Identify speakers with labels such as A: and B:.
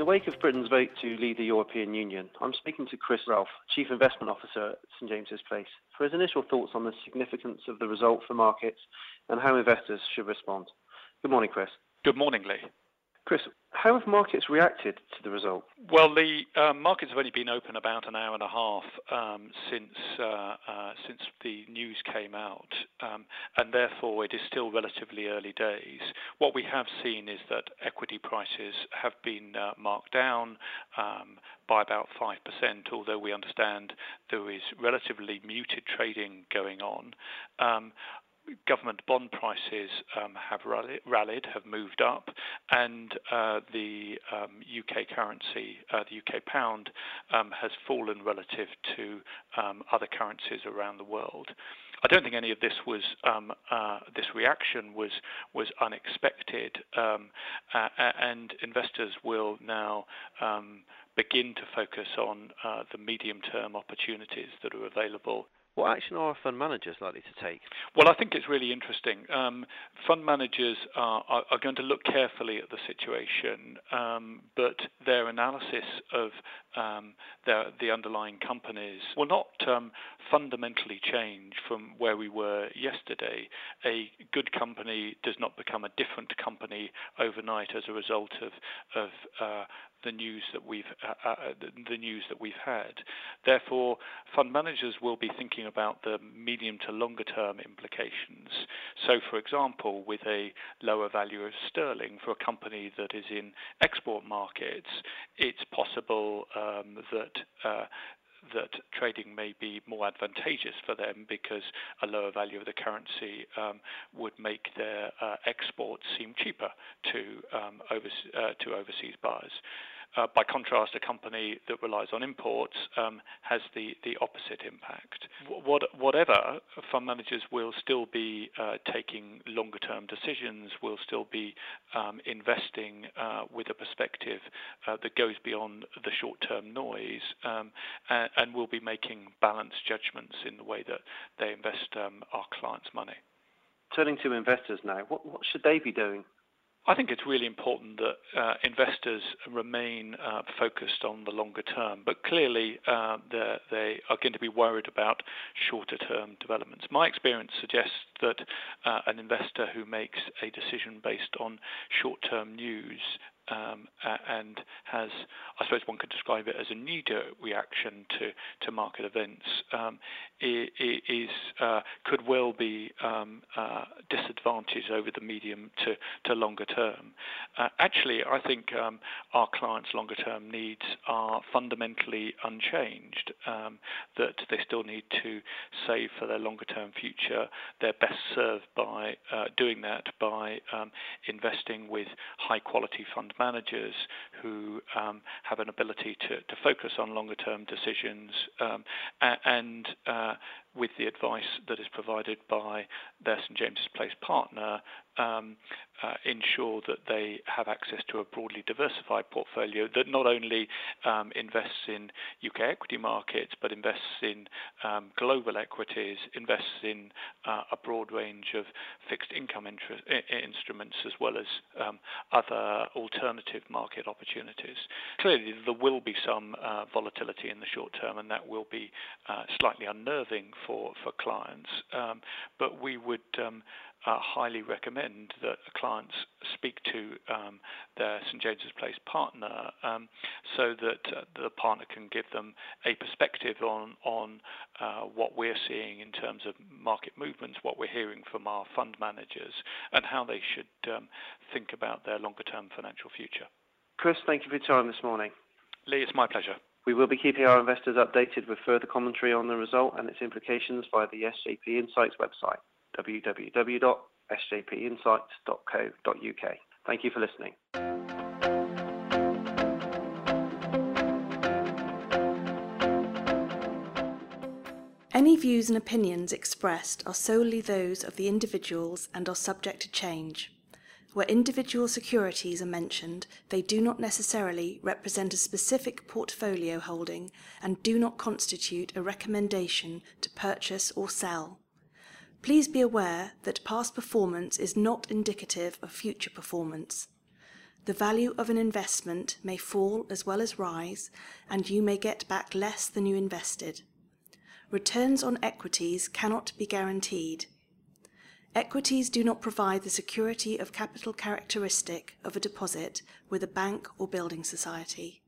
A: the wake of Britain's vote to leave the European Union, I'm speaking to Chris Ralph, Chief Investment Officer at St James's Place, for his initial thoughts on the significance of the result for markets and how investors should respond. Good morning, Chris.
B: Good morning, Lee.
A: Chris, how have markets reacted to the result?
B: Well, the uh, markets have only been open about an hour and a half um, since uh, uh, since the news came out, um, and therefore it is still relatively early days. What we have seen is that equity prices have been uh, marked down um, by about five percent, although we understand there is relatively muted trading going on. Um, government bond prices um, have rallied, have moved up, and uh, the um, UK currency, uh, the UK pound, um, has fallen relative to um, other currencies around the world. I don't think any of this was um, uh, this reaction was was unexpected, um, and investors will now begin to focus on uh, the medium-term opportunities that are available
A: what action are fund managers likely to take?
B: Well, I think it's really interesting. Um, fund managers are, are, are, going to look carefully at the situation, um, but their analysis of um, their, the underlying companies will not um, fundamentally change from where we were yesterday. A good company does not become a different company overnight as a result of, of uh, the news that we've uh, uh, the news that we've had. Therefore, fund managers will be thinking about the medium to longer term implications. So, for example, with a lower value of sterling for a company that is in export markets, it's possible um, that uh, that trading may be more advantageous for them because a lower value of the currency um, would make their uh, exports seem cheaper to um, uh, to overseas buyers. Uh, by contrast, a company that relies on imports um, has the, the opposite impact. What, whatever, fund managers will still be uh, taking longer term decisions, will still be um, investing uh, with a perspective uh, that goes beyond the short term noise um, and, and, will be making balanced judgments in the way that they invest um, our clients' money.
A: Turning to investors now, what, what should they be doing?
B: I think it's really important that uh, investors remain uh, focused on the longer term, but clearly uh, they are going to be worried about shorter term developments. My experience suggests that uh, an investor who makes a decision based on short term news and has, I suppose one could describe it as a knee-jerk reaction to, to market events, um, is uh, could well be um, uh, disadvantaged over the medium to, to longer term. Uh, actually, I think um, our clients' longer-term needs are fundamentally unchanged. Um, that they still need to save for their longer-term future. They're best served by uh, doing that by um, investing with high-quality fund managers who um, have an ability to, to focus on longer term decisions um, and uh, with the advice that is provided by their St James's Place partner, um, ensure that they have access to a broadly diversified portfolio that not only um, invests in UK equity markets but invests in um, global equities, invests in uh, a broad range of fixed income instruments as well as um, other alternative market opportunities. Clearly, there will be some uh, volatility in the short term, and that will be uh, slightly unnerving for for clients. But we would uh, highly recommend that clients speak to um, their St James's Place partner um, so that uh, the partner can give them a perspective on on uh, what we're seeing in terms of market movements, what we're hearing from our fund managers, and how they should um, think about their longer term financial future.
A: Chris, thank you for your time this morning.
B: Lee, it's my pleasure.
A: We will be keeping our investors updated with further commentary on the result and its implications via the SJP Insights website, www.sjpinsights.co.uk. Thank you for listening.
C: Any views and opinions expressed are solely those of the individuals and are subject to change. Where individual securities are mentioned, they do not necessarily represent a specific portfolio holding and do not constitute a recommendation to purchase or sell. Please be aware that past performance is not indicative of future performance. The value of an investment may fall as well as rise, and you may get back less than you invested. Returns on equities cannot be guaranteed. Equities do not provide the security of capital characteristic of a deposit with a bank or building society.